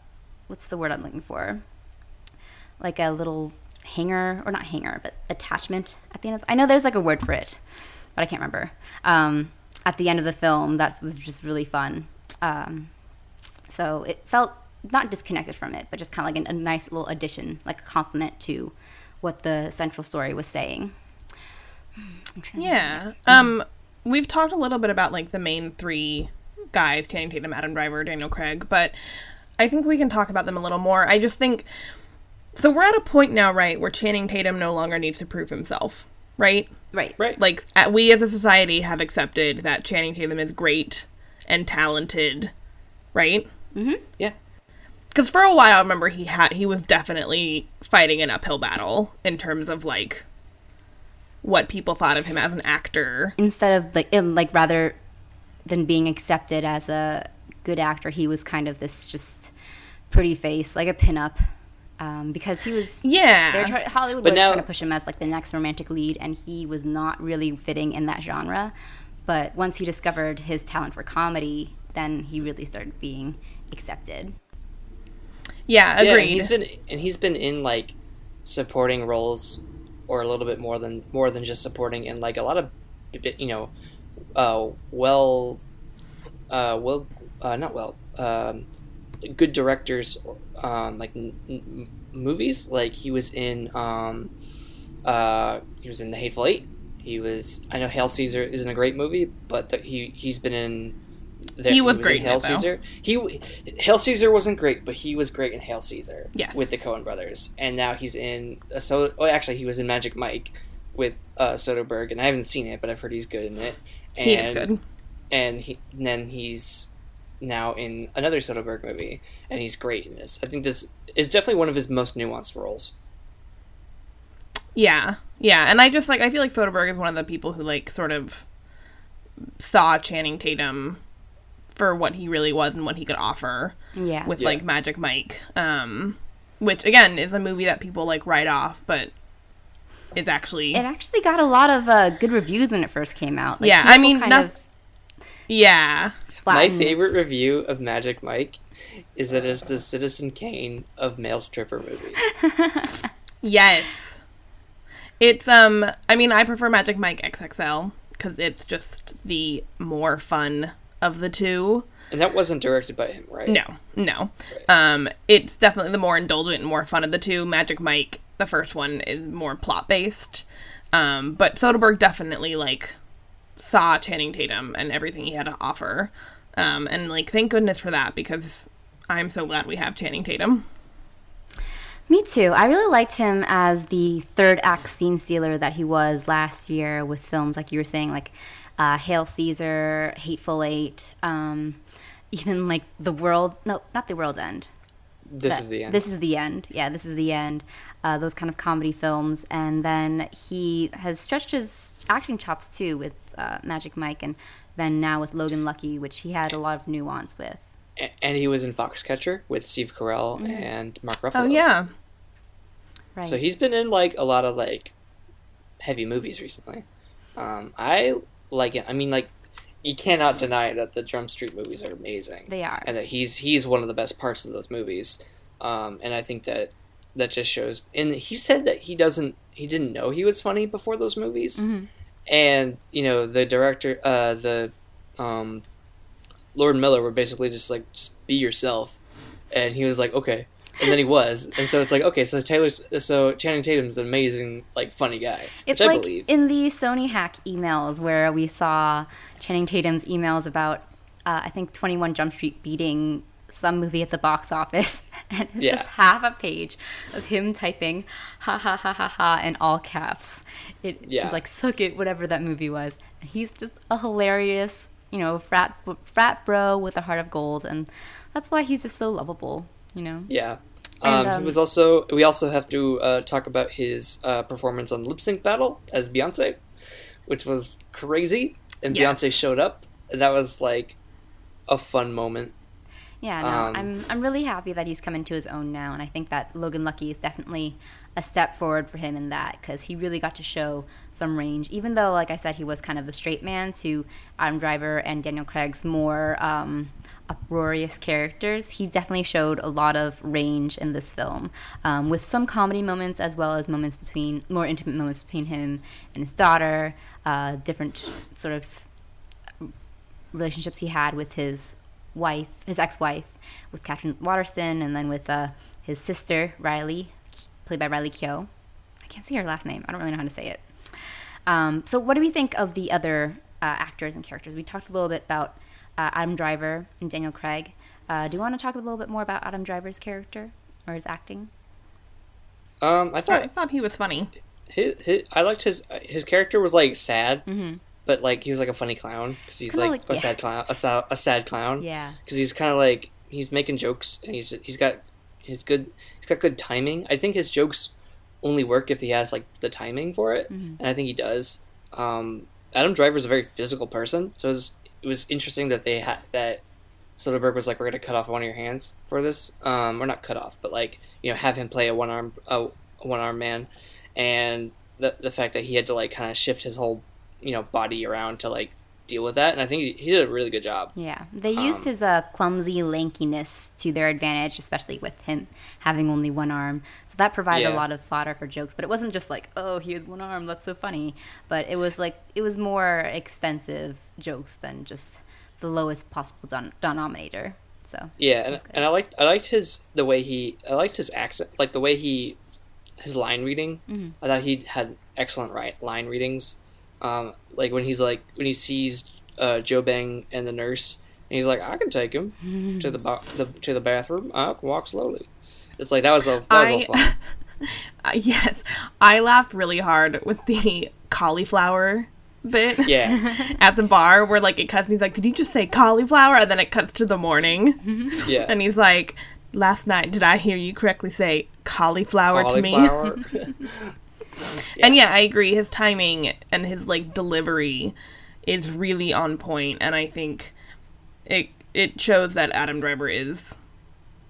what's the word I'm looking for? Like a little hanger, or not hanger, but attachment at the end of. I know there's like a word for it, but I can't remember. Um, at the end of the film, that was just really fun. Um, so it felt not disconnected from it, but just kind of like an, a nice little addition, like a compliment to what the central story was saying. I'm trying to- Yeah. Um, we've talked a little bit about like the main three guys: Channing Tatum, Adam Driver, Daniel Craig. But I think we can talk about them a little more. I just think so. We're at a point now, right, where Channing Tatum no longer needs to prove himself, right? Right. Right. Like at, we as a society have accepted that Channing Tatum is great and talented, right? Mm-hmm. Yeah. Because for a while, I remember he had he was definitely fighting an uphill battle in terms of like what people thought of him as an actor. Instead of like, in, like rather than being accepted as a good actor, he was kind of this just pretty face, like a pinup, um, because he was. Yeah. They were try- Hollywood But was now- trying to push him as like the next romantic lead, and he was not really fitting in that genre. But once he discovered his talent for comedy, then he really started being accepted. Yeah, Yeah, agreed. and he's been and he's been in like supporting roles or a little bit more than more than just supporting in like a lot of you know uh well uh well uh not well um good directors um like n- n- movies. Like he was in um uh he was in the hateful eight. He was i know hail caesar isn't a great movie but the, he he's been in the, He was in great in hail caesar. He hail caesar wasn't great but he was great in hail caesar Yes. with the coen brothers. And now he's in a so oh actually he was in magic mike with uh soderbergh and i haven't seen it but i've heard he's good in it. And he is good. and, he, and then he's now in another Soderbergh movie, and he's great in this. I think this is definitely one of his most nuanced roles. Yeah, yeah, and I just like I feel like Soderbergh is one of the people who like sort of saw Channing Tatum for what he really was and what he could offer Yeah. with Yeah. like Magic Mike, um, which again is a movie that people like write off, but it's actually it actually got a lot of uh, good reviews when it first came out. Like, Yeah, I mean, kind noth- of yeah, My favorite review of Magic Mike is that it's the Citizen Kane of male stripper movies. yes. It's um, I mean, I prefer Magic Mike XXL because it's just the more fun of the two. And that wasn't directed by him, right? No, no. Um, it's definitely the more indulgent and more fun of the two. Magic Mike, the first one, is more plot based. Um, but Soderbergh definitely like saw Channing Tatum and everything he had to offer. Um, and like thank goodness for that because I'm so glad we have Channing Tatum. Me too. I really liked him as the third act scene stealer that he was last year with films like you were saying, like uh, Hail Caesar, Hateful Eight, um, even like The World. No, not The World's End. This That- is the end. This is the end. Yeah, this is the end. Uh, those kind of comedy films, and then he has stretched his acting chops too with uh, Magic Mike, and then now with Logan Lucky, which he had a lot of nuance with. And he was in Foxcatcher with Steve Carell Mm-hmm. and Mark Ruffalo. Oh yeah. Right. So he's been in like a lot of like heavy movies recently. Um, I like it. I mean, like you cannot deny that the Jump Street movies are amazing. They are. and that he's he's one of the best parts of those movies. Um, and I think that that just shows. And he said that he doesn't he didn't know he was funny before those movies. Mhm. And you know the director, uh, the um, Lord Miller were basically just like just be yourself, and he was like okay. And then he was, and so it's like okay, so Taylor's, so Channing Tatum's an amazing, like funny guy, It's which I like believe. in the Sony hack emails where we saw Channing Tatum's emails about, uh, I think, 21 Jump Street beating some movie at the box office. And it's Yeah. just half a page of him typing ha ha ha ha ha in all caps. It, Yeah. It's like, suck it, whatever that movie was. And he's just a hilarious, you know, frat, frat bro with a heart of gold. And that's why he's just so lovable, you know? Yeah. And, Um, um, he was also. We also have to uh, talk about his uh, performance on Lip Sync Battle as Beyonce, which was crazy. And Yes. Beyonce showed up, and that was like a fun moment. Yeah, no, Um, I'm I'm really happy that he's come into his own now, and I think that Logan Lucky is definitely a step forward for him in that because he really got to show some range. Even though, like I said, he was kind of the straight man to Adam Driver and Daniel Craig's more um, uproarious characters, he definitely showed a lot of range in this film, um, with some comedy moments as well as moments between more intimate moments between him and his daughter, uh, different sort of relationships he had with his wife, his ex-wife, with Katherine Waterston, and then with uh, his sister Riley, played by Riley Keough. I can't say her last name. I don't really know how to say it. Um, so, what do we think of the other uh, actors and characters? We talked a little bit about uh, Adam Driver and Daniel Craig. Uh, do you want to talk a little bit more about Adam Driver's character or his acting? Um, I I thought thought he was funny. his, his I liked his his character was like sad, Mhm. But like he was like a funny clown because he's Kinda like, like- a yeah. sad clown, a, sa- a sad clown. Yeah. because he's kind of like he's making jokes and he's he's got his good he's got good timing. I think his jokes only work if he has like the timing for it, Mhm. and I think he does. Um, Adam Driver's a very physical person, so it was, it was interesting that they had that Soderbergh was like, "We're gonna cut off one of your hands for this," um, or not cut off, but like you know have him play a one arm a one arm man, and the the fact that he had to like kind of shift his whole you know body around to like deal with that, and I think he, he did a really good job. Yeah, they used Um, his uh, clumsy lankiness to their advantage, especially with him having only one arm. So that provided a lot of fodder for jokes. But it wasn't just like, oh, he has one arm, that's so funny. But it was like it was more extensive jokes than just the lowest possible don- denominator. So Yeah, and, and I liked I liked his the way he I liked his accent, like the way he his line reading. Mhm. I thought he had excellent right line readings. Um, like when he's like when he sees uh, Joe Bang and the nurse, and he's like, "I can take him to the, ba- the to the bathroom. I can walk slowly." It's like that was a that was all fun. Uh, yes, I laughed really hard with the cauliflower bit. Yeah, At the bar, where like it cuts, and he's like, "Did you just say cauliflower?" And then it cuts to the morning, yeah. and he's like, "Last night, did I hear you correctly say cauliflower, to me?" Cauliflower. And yeah, I agree. His timing and his like delivery is really on point, and I think it it shows that Adam Driver is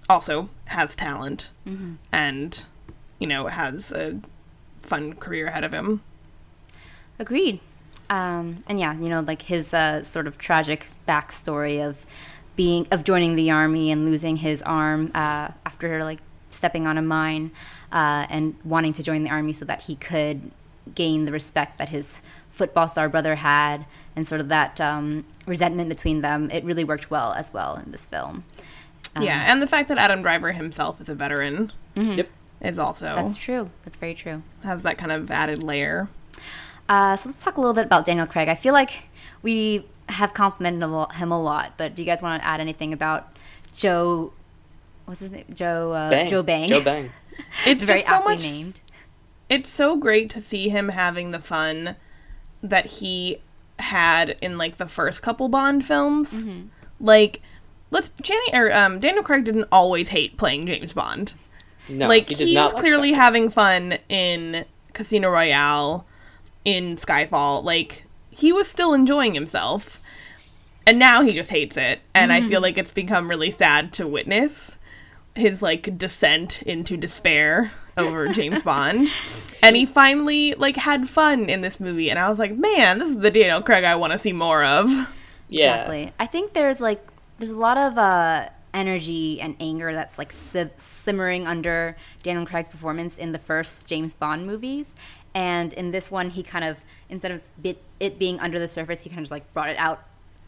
also has talent and you know has a fun career ahead of him. Agreed. Um, and yeah, you know, like his uh, sort of tragic backstory of being of joining the army and losing his arm uh, after like stepping on a mine uh, and wanting to join the army so that he could gain the respect that his football star brother had and sort of that um, resentment between them. It really worked well as well in this film. Um, yeah, and the fact that Adam Driver himself is a veteran Yep. is also That's true. That's very true. has that kind of added layer. Uh, so let's talk a little bit about Daniel Craig. I feel like we have complimented him a- him a lot, but do you guys want to add anything about Joe? What's his name? Joe. Uh, Bang. Joe Bang. Joe Bang. It's very just so aptly much named. it's so great to see him having the fun that he had in like the first couple Bond films. Mm-hmm. Like, let's Channing or um, Daniel Craig didn't always hate playing James Bond. No, like he did he not was like clearly having fun in Casino Royale, in Skyfall. Like he was still enjoying himself, and now he just hates it. And I feel like it's become really sad to witness his like descent into despair over James Bond. And he finally like had fun in this movie, and I was like, man, this is the Daniel Craig I want to see more of. Yeah. Exactly. I think there's like there's a lot of uh, energy and anger that's like si- simmering under Daniel Craig's performance in the first James Bond movies, and in this one he kind of instead of bit, it being under the surface, he kind of just like brought it out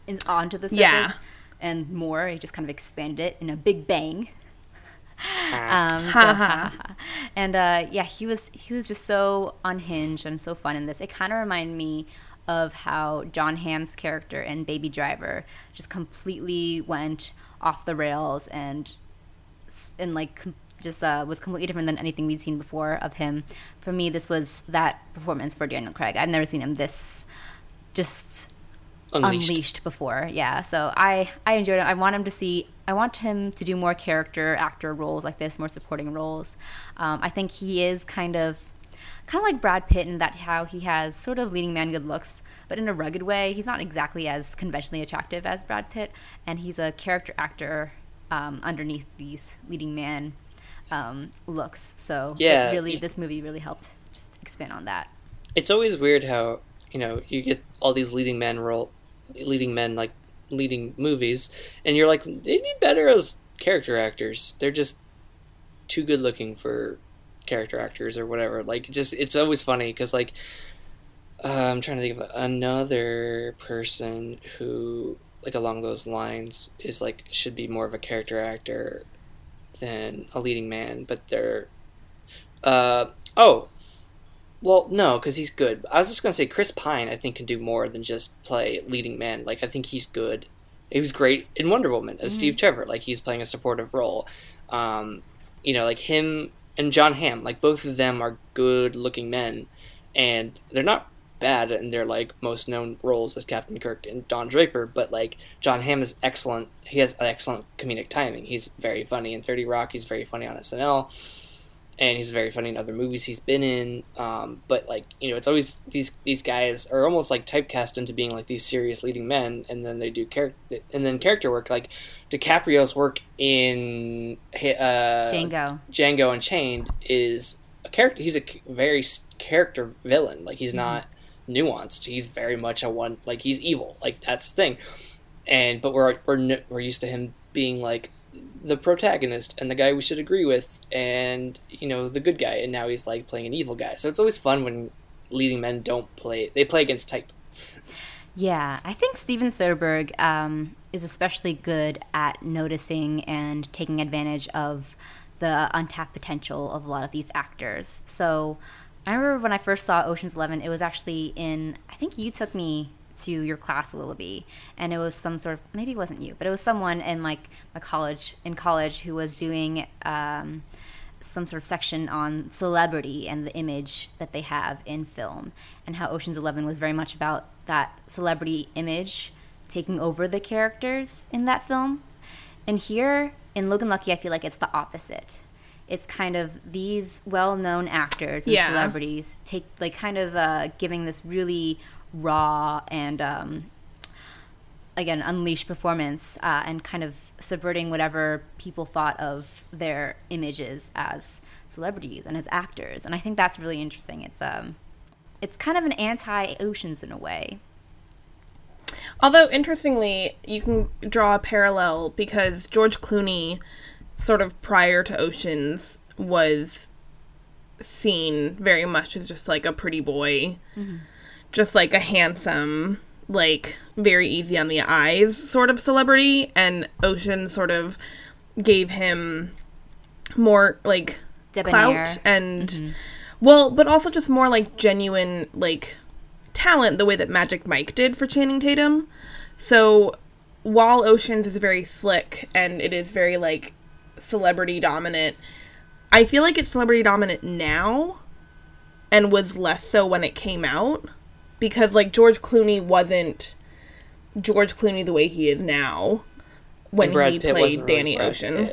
in, onto the surface Yeah. and more. He just kind of expanded it in a big bang. Ah. Um, so- Ha ha. and uh, yeah, he was he was just so unhinged and so fun in this. It kind of reminded me of how Jon Hamm's character in Baby Driver just completely went off the rails and and like com- just uh, was completely different than anything we'd seen before of him. For me, this was that performance for Daniel Craig. I've never seen him this just Unleashed. unleashed, before. Yeah, so I I enjoyed it. I want him to see. I want him to do more character actor roles like this, more supporting roles. Um, I think he is kind of kind of like Brad Pitt in that how he has sort of leading man good looks, but in a rugged way. He's not exactly as conventionally attractive as Brad Pitt, and he's a character actor um, underneath these leading man um, looks. So Yeah, really this movie really helped just expand on that. It's always weird how you know you get all these leading man role, leading men like leading movies, and you're like they'd be better as character actors. They're just too good looking for character actors or whatever. Like just it's always funny because like uh, I'm trying to think of another person who like along those lines is like should be more of a character actor than a leading man, but they're uh oh well, no, because he's good. I was just gonna say Chris Pine. I think can do more than just play leading man. Like I think he's good. He was great in Wonder Woman as Steve Trevor. Like he's playing a supportive role. Um, you know, like him and Jon Hamm. Like both of them are good-looking men, and they're not bad in their like most known roles as Captain Kirk and Don Draper. But like Jon Hamm is excellent. He has excellent comedic timing. He's very funny in Thirty Rock. He's very funny on SNL and he's very funny in other movies he's been in. Um, but like you know, it's always these these guys are almost like typecast into being like these serious leading men, and then they do character and then character work. Like DiCaprio's work in uh, Django. Django Unchained is a character. He's a very character villain. Like he's not nuanced. He's very much a one. Like he's evil. Like that's the thing. And but we're we're we're used to him being like the protagonist and the guy we should agree with, and you know the good guy. And now he's like playing an evil guy. So it's always fun when leading men don't play. They play against type. Yeah, I think Steven Soderbergh um, is especially good at noticing and taking advantage of the untapped potential of a lot of these actors. So I remember when I first saw Ocean's Eleven, it was actually in, I think you took me to your class, Willoughby, and it was some sort of, maybe it wasn't you, but it was someone in like my college, in college who was doing um, some sort of section on celebrity and the image that they have in film, and how Ocean's Eleven was very much about that celebrity image taking over the characters in that film. And here in Logan Lucky, I feel like it's the opposite. It's kind of these well-known actors and Yeah. celebrities take like kind of uh, giving this really raw and um, again unleashed performance uh, and kind of subverting whatever people thought of their images as celebrities and as actors. And i think that's really interesting. It's um it's kind of an anti-oceans in a way. Although interestingly, you can draw a parallel because George Clooney, sort of prior to Oceans, was seen very much as just like a pretty boy, just like a handsome, like very easy on the eyes sort of celebrity, and Ocean sort of gave him more like Debonair. clout and mm-hmm. well, but also just more like genuine like talent the way that Magic Mike did for Channing Tatum. So while Oceans is very slick and it is very like celebrity dominant, I feel like it's celebrity dominant now and was less so when it came out because like George Clooney wasn't George Clooney the way he is now when he Pitt played wasn't really Danny Brad Ocean.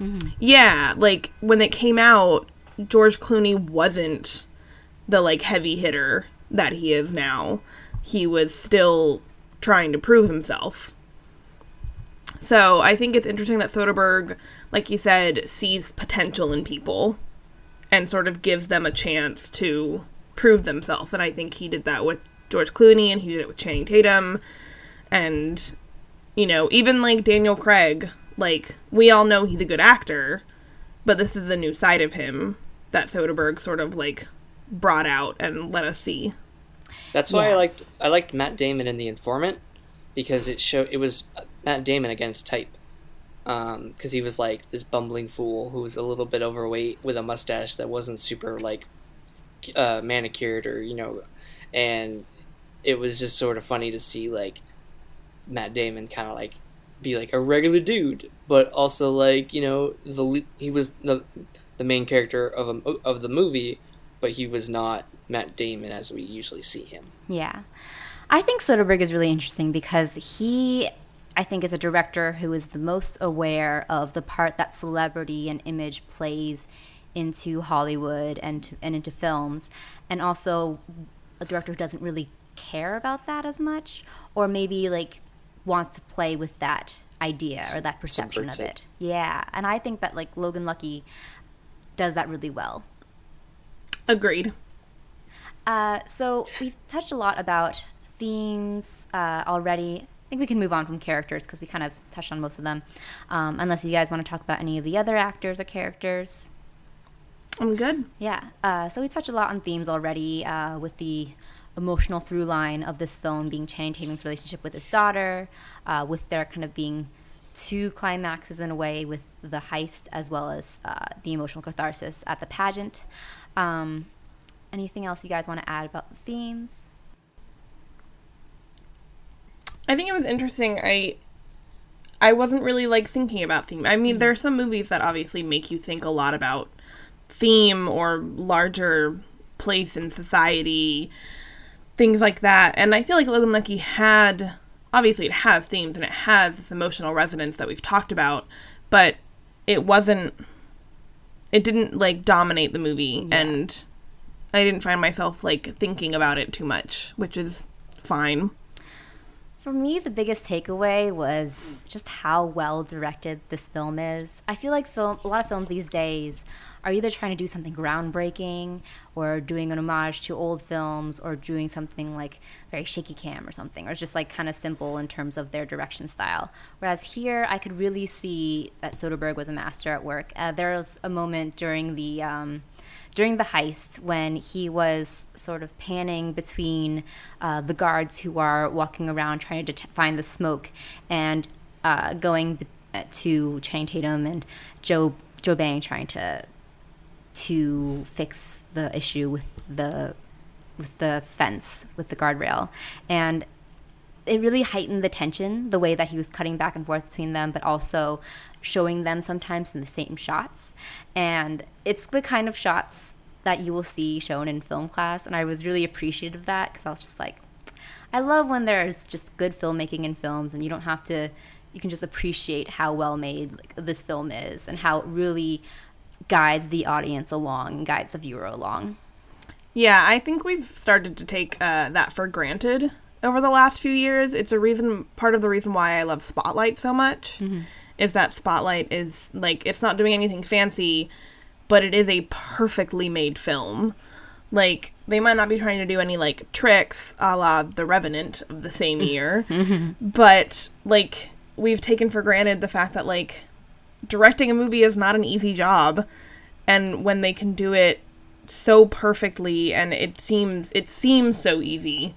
Mm-hmm. Yeah, like when it came out, George Clooney wasn't the like heavy hitter that he is now. He was still trying to prove himself. So I think it's interesting that Soderbergh, like you said, sees potential in people and sort of gives them a chance to prove themselves. And I think he did that with George Clooney and he did it with Channing Tatum. And, you know, even like Daniel Craig, like, we all know he's a good actor, but this is a new side of him that Soderbergh sort of like brought out and let us see. That's why Yeah. I liked I liked Matt Damon in The Informant because it showed it was Matt Damon against type. Um, because he was like this bumbling fool who was a little bit overweight with a mustache that wasn't super like uh, manicured or you know, and it was just sort of funny to see like Matt Damon kind of like be like a regular dude, but also like you know the he was the the main character of a, of the movie, but he was not Matt Damon as we usually see him. Yeah. I think Soderbergh is really interesting because he, I think, is a director who is the most aware of the part that celebrity and image plays into Hollywood and, to, and into films, and also a director who doesn't really care about that as much, or maybe like wants to play with that idea or that perception of it. it. Yeah. And I think that like Logan Lucky does that really well. Agreed. Uh, so we've touched a lot about themes uh, already. I think we can move on from characters because we kind of touched on most of them. Um, unless you guys want to talk about any of the other actors or characters. I'm good. Yeah. Uh, so we touched a lot on themes already uh, with the emotional through line of this film being Channing Tatum's relationship with his daughter, uh, with there kind of being two climaxes in a way with the heist as well as uh, the emotional catharsis at the pageant. Um, anything else you guys want to add about the themes? I think it was interesting. I I wasn't really like thinking about theme. I mean, there are some movies that obviously make you think a lot about theme or larger place in society, things like that. And I feel like Logan Lucky had obviously it has themes and it has this emotional resonance that we've talked about, but it wasn't it didn't like dominate the movie and I didn't find myself like thinking about it too much, which is fine. For me, the biggest takeaway was just how well directed this film is. I feel like film, a lot of films these days are either trying to do something groundbreaking or doing an homage to old films or doing something like very shaky cam or something, or just like kind of simple in terms of their direction style. Whereas here, I could really see that Soderbergh was a master at work. Uh, there was a moment during the um, during the heist when he was sort of panning between uh, the guards who are walking around trying to det- find the smoke and uh, going to Channing Tatum and Joe Joe Bang trying to to fix the issue with the with the fence with the guardrail. And it really heightened the tension the way that he was cutting back and forth between them but also showing them sometimes in the same shots. And it's the kind of shots that you will see shown in film class and i was really appreciative of that because i was just like i love when there's just good filmmaking in films and you don't have to you can just appreciate how well made like, this film is and how it really guides the audience along and guides the viewer along Yeah, I think we've started to take uh, that for granted over the last few years. It's a reason, part of the reason why I love Spotlight so much, is that Spotlight is like it's not doing anything fancy, but it is a perfectly made film. Like they might not be trying to do any like tricks, a la The Revenant of the same year, but like we've taken for granted the fact that like directing a movie is not an easy job, and when they can do it so perfectly and it seems it seems so easy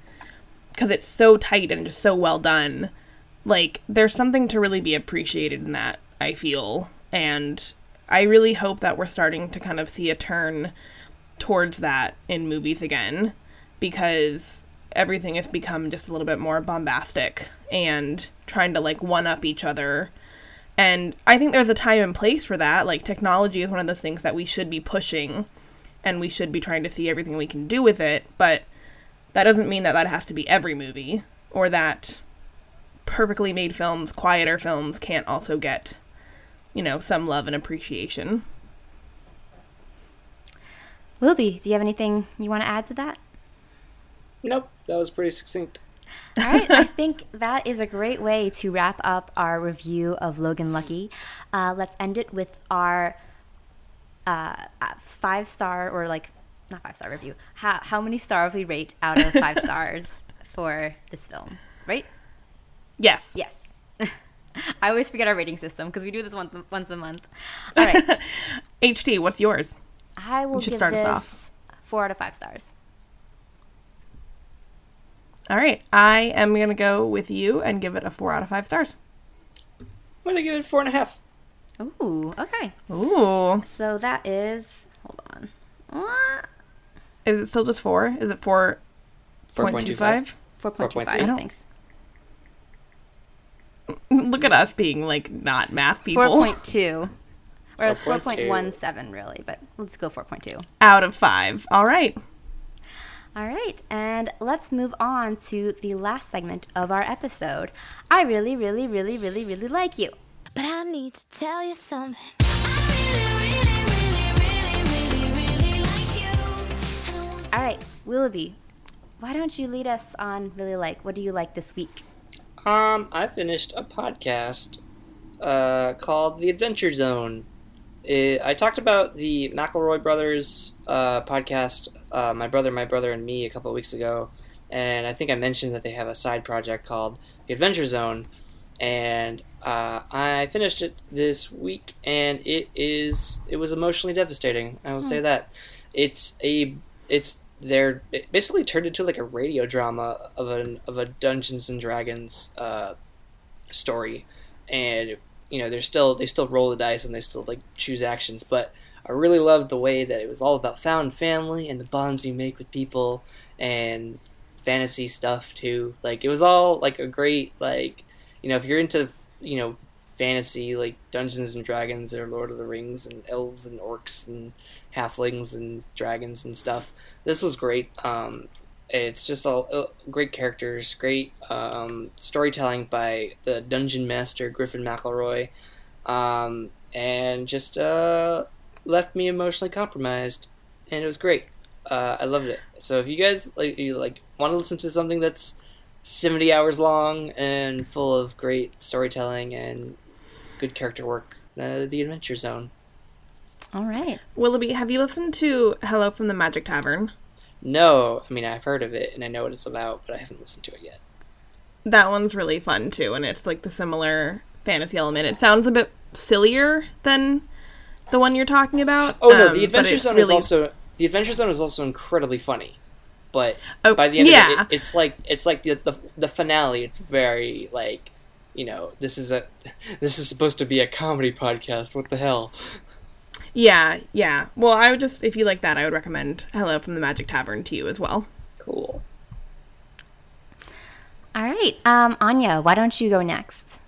because it's so tight and just so well done like there's something to really be appreciated in that i feel. And i really hope that we're starting to kind of see a turn towards that in movies again because everything has become just a little bit more bombastic and trying to like one up each other And I think there's a time and place for that. Like technology is one of the things that we should be pushing and we should be trying to see everything we can do with it, but that doesn't mean that that has to be every movie or that perfectly made films, quieter films can't also get, you know, some love and appreciation. Wilby, do you have anything you want to add to that? Nope, that was pretty succinct. All right, I think that is a great way to wrap up our review of Logan Lucky. Uh, let's end it with our uh, five star or like not five star review. How how many stars we rate out of five stars for this film? Right? Yes. Yes. I always forget our rating system because we do this once once a month. All right, HT, what's yours? I will You give start us off. this four out of five stars. All right, I am gonna go with you and give it a four out of five stars. I'm gonna give it four and a half. Ooh, okay. Ooh, So that is hold on. Uh, is it still just four? Is it four Four point two five? 4.25, 4.3. thanks. Look at us being like not math people. 4.2. Or it's 4.17 really, but let's go 4.2. Out of five. All right. All right, and let's move on to the last segment of our episode. I really, really, really, really, really like you. But I need to tell you something. I really, really, really, really, really like you. And I want All right, Willoughby, why don't you lead us on really like what do you like this week? Um, I finished a podcast uh, called The Adventure Zone. It, I talked about the McElroy Brothers uh, podcast, uh, My Brother, My Brother, and Me, a couple of weeks ago. And I think I mentioned that they have a side project called The Adventure Zone. And uh, I finished it this week, and it is it was emotionally devastating. I will say that it's a it's they're it basically turned into like a radio drama of an of a Dungeons and Dragons uh, story, and you know they're still they still roll the dice and they still like choose actions, but I really loved the way that it was all about found family and the bonds you make with people and fantasy stuff too. Like it was all like a great like you know if you're into you know fantasy like Dungeons and Dragons or Lord of the Rings and elves and orcs and halflings and dragons and stuff. This was great. Um, it's just all uh, great characters, great um, storytelling by the dungeon master Griffin McElroy, um, and just uh, left me emotionally compromised, and it was great. Uh, I loved it. So if you guys like you like want to listen to something that's 70 hours long and full of great storytelling and good character work, uh, The Adventure Zone. All right. Willoughby, have you listened to Hello from the Magic Tavern? No, I mean I've heard of it and I know what it's about, but I haven't listened to it yet. That one's really fun too, and it's like the similar fantasy element. It sounds a bit sillier than the one you're talking about. Oh no, um, The Adventure it's Zone is also The Adventure Zone is also incredibly funny, but Oh, by the end yeah. of it, it, it's like it's like the, the the finale. It's very like you know this is a this is supposed to be a comedy podcast. What the hell? Yeah, yeah. Well, I would just if you like that, I would recommend Hello from the Magic Tavern to you as well. Cool. All right. Um, Anya, why don't you go next?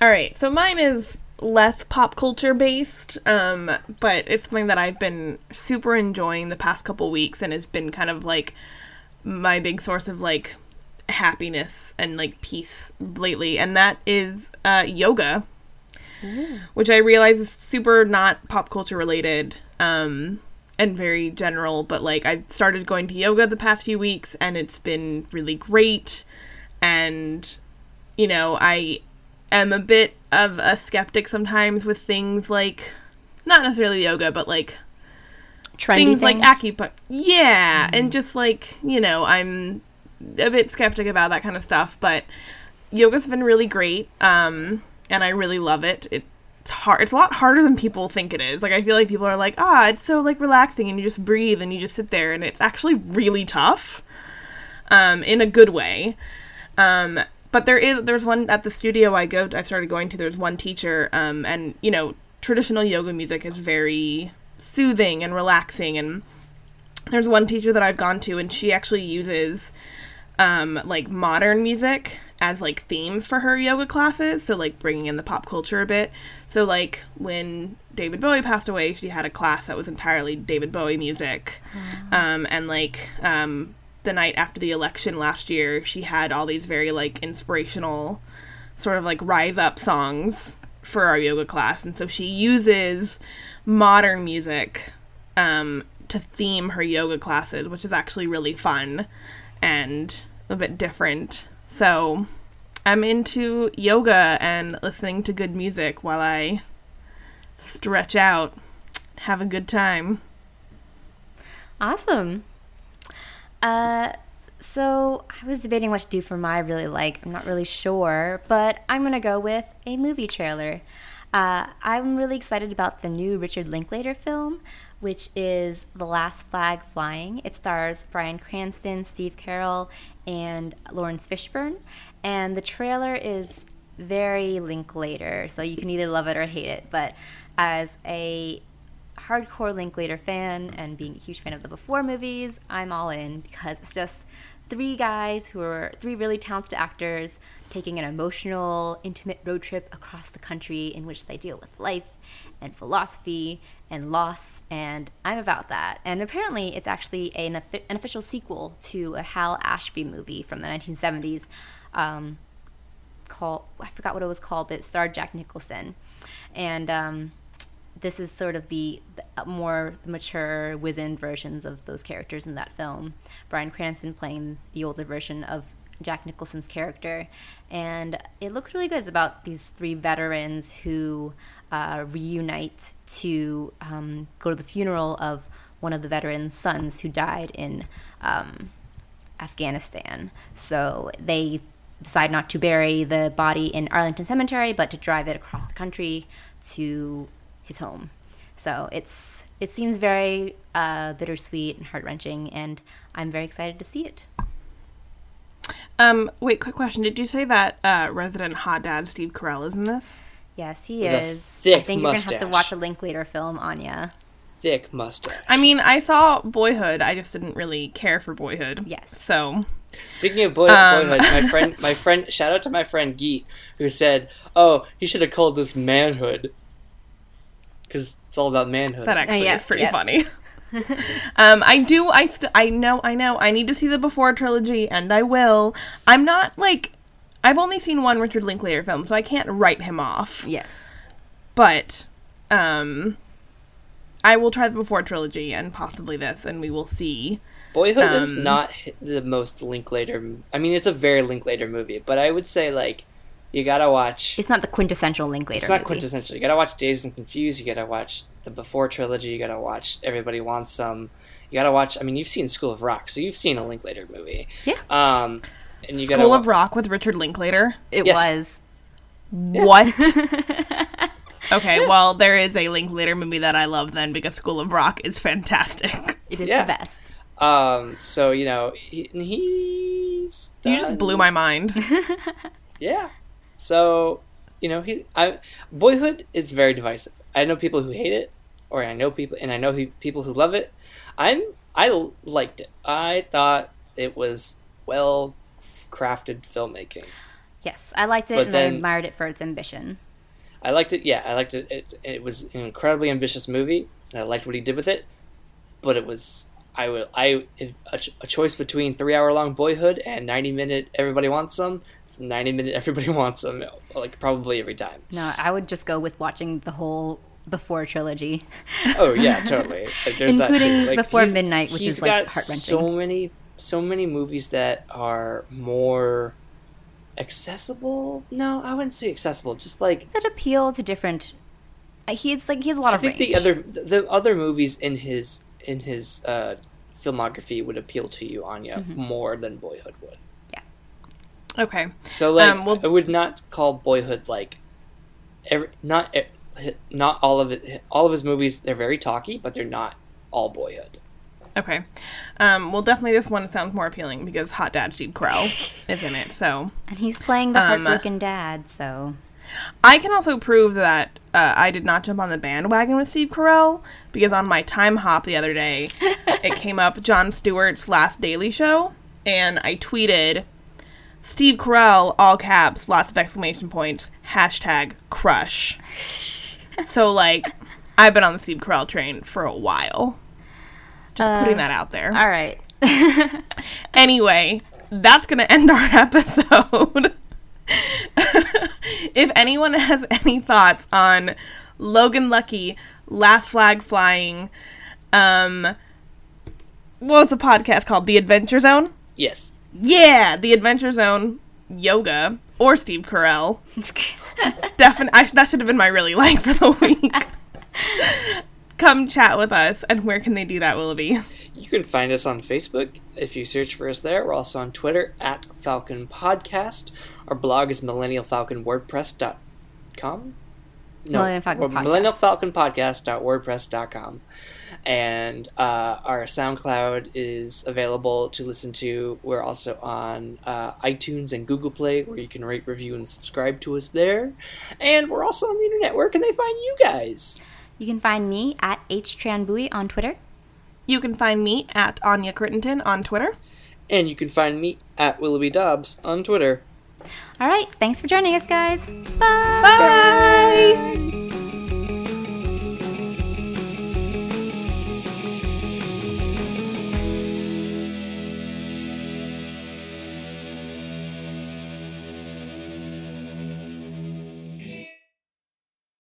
All right, so mine is less pop culture based, um, but it's something that I've been super enjoying the past couple weeks, and has been kind of like my big source of like happiness and like peace lately, and that is uh, yoga, which I realize is super not pop culture related. Um, and very general, but like I started going to yoga the past few weeks and it's been really great. And, you know, I am a bit of a skeptic sometimes with things like, not necessarily yoga, but like Trendy things, things, like acupuncture. Yeah, and just like, you know, I'm a bit skeptic about that kind of stuff, but yoga's been really great. Um, and I really love it. It's hard. It's a lot harder than people think it is. Like I feel like people are like, "Ah, it's so like relaxing and you just breathe and you just sit there." And it's actually really tough. Um, in a good way. Um, but there is there's one at the studio I go I started going to there's one teacher um, and you know traditional yoga music is very soothing and relaxing and there's one teacher that I've gone to and she actually uses um, like modern music as like themes for her yoga classes. So like bringing in the pop culture a bit. So like when David Bowie passed away, she had a class that was entirely David Bowie music. Um, and like um, the night after the election last year, she had all these very like inspirational sort of like rise up songs for our yoga class. And so she uses modern music um, to theme her yoga classes, which is actually really fun and a bit different. So I'm into yoga and listening to good music while I stretch out, have a good time. Awesome. Uh, so I was debating what to do for my really like. I'm not really sure, but I'm gonna go with a movie trailer. Uh, I'm really excited about the new Richard Linklater film, which is The Last Flag Flying. It stars Bryan Cranston, Steve Carell, and Laurence Fishburne, and the trailer is very Linklater, so you can either love it or hate it. But as a hardcore Linklater fan and being a huge fan of the Before movies, I'm all in because it's just three guys who are three really talented actors taking an emotional, intimate road trip across the country in which they deal with life and philosophy and loss, and I'm about that. And apparently, it's actually an, an official sequel to a Hal Ashby movie from the 1970s. Um, called I forgot what it was called, but it starred Jack Nicholson, and um, this is sort of the, the more mature, wizened versions of those characters in that film. Bryan Cranston playing the older version of Jack Nicholson's character, and it looks really good. It's about these three veterans who uh, reunite to um, go to the funeral of one of the veterans' sons who died in um, Afghanistan. So they decide not to bury the body in Arlington Cemetery, but to drive it across the country to his home. So it's it seems very uh, bittersweet and heart wrenching, and I'm very excited to see it. Um, wait, quick question. Did you say that uh, resident hot dad Steve Carell is in this? Yes, he With a is. I thick think you're gonna have to watch a Linklater film, Anya. Thick mustache. I mean, I saw Boyhood. I just didn't really care for Boyhood. Yes. So, Speaking of boy, Um. boyhood, my friend, my friend, shout out to my friend Geet, who said, "Oh, he should have called this manhood, because it's all about manhood." that actually yeah, is pretty yeah. funny. um, I do. I st- I know. I know. I need to see the Before trilogy, and I will. I'm not like. I've only seen one Richard Linklater film, so I can't write him off. Yes. But, um, I will try the Before trilogy and possibly this, and we will see. Boyhood is Um, not the most Linklater. I mean, it's a very Linklater movie, but I would say like you gotta watch. It's not the quintessential Linklater. It's not movie. quintessential. You gotta watch Dazed and Confused. You gotta watch the Before trilogy. You gotta watch Everybody Wants Some. You gotta watch. I mean, you've seen School of Rock, so you've seen a Linklater movie. Yeah. Um, and you gotta School wa- of Rock with Richard Linklater. It Yes. was. What? okay, well, there is a Linklater movie that I love then because School of Rock is fantastic. It is Yeah. the best. Um, so you know he, and he's You just blew my mind. Yeah. So, you know, he I Boyhood is very divisive. I know people who hate it, or I know people, and I know he, people who love it. I'm I liked it. I thought it was well crafted filmmaking. Yes, I liked it But and then- I admired it for its ambition. I liked it. Yeah, I liked it. It's, it was an incredibly ambitious movie, and I liked what he did with it. But it was I will I if a, ch- a choice between three hour long Boyhood and ninety minute Everybody Wants Some. It's ninety minute Everybody Wants Some. Like probably every time. No, I would just go with watching the whole Before trilogy. Oh yeah, totally. Like, there's that Including too. Like, Before Midnight, which is, like, heart-wrenching. So many, so many movies that are more accessible. No, I wouldn't say accessible. Just like that appeal to different. Uh, he's like he has a lot I of I think range. the other, the, the other movies in his in his uh, filmography would appeal to you, Anya, Mm-hmm. more than Boyhood would. Yeah. Okay. So like, Um, well- I would not call Boyhood like, every, not not all of it. All of his movies, they're very talky, but they're not all Boyhood. Okay. Um, well, definitely this one sounds more appealing because Hot Dad Steve Carell is in it. So and he's playing the Um, heartbroken dad. So I can also prove that uh, I did not jump on the bandwagon with Steve Carell because on my time hop the other day, it came up Jon Stewart's last Daily Show, and I tweeted, Steve Carell, all caps, lots of exclamation points, hashtag crush. so, like, I've been on the Steve Carell train for a while. Just Uh, putting that out there. All right. Anyway, that's going to end our episode. if anyone has any thoughts on Logan Lucky, Last Flag Flying, um, what's a podcast called? The Adventure Zone? Yes. Yeah, The Adventure Zone, Yoga, or Steve Carell. Definitely, that should have been my really like for the week. Come chat with us, and where can they do that, Willoughby? You can find us on Facebook if you search for us there. We're also on Twitter at Falcon Podcast. Our blog is millennialfalconwordpress.com. No, Millennial Falcon or Podcast. millennialfalconpodcast.wordpress.com. And uh, our SoundCloud is available to listen to. We're also on uh, iTunes and Google Play, where you can rate, review, and subscribe to us there. And we're also on the internet. Where can they find you guys? You can find me at htranbui on Twitter. You can find me at Anya Crittenton on Twitter. And you can find me at Willoughby Dobbs on Twitter. All right, thanks for joining us, guys. Bye. Bye. Bye.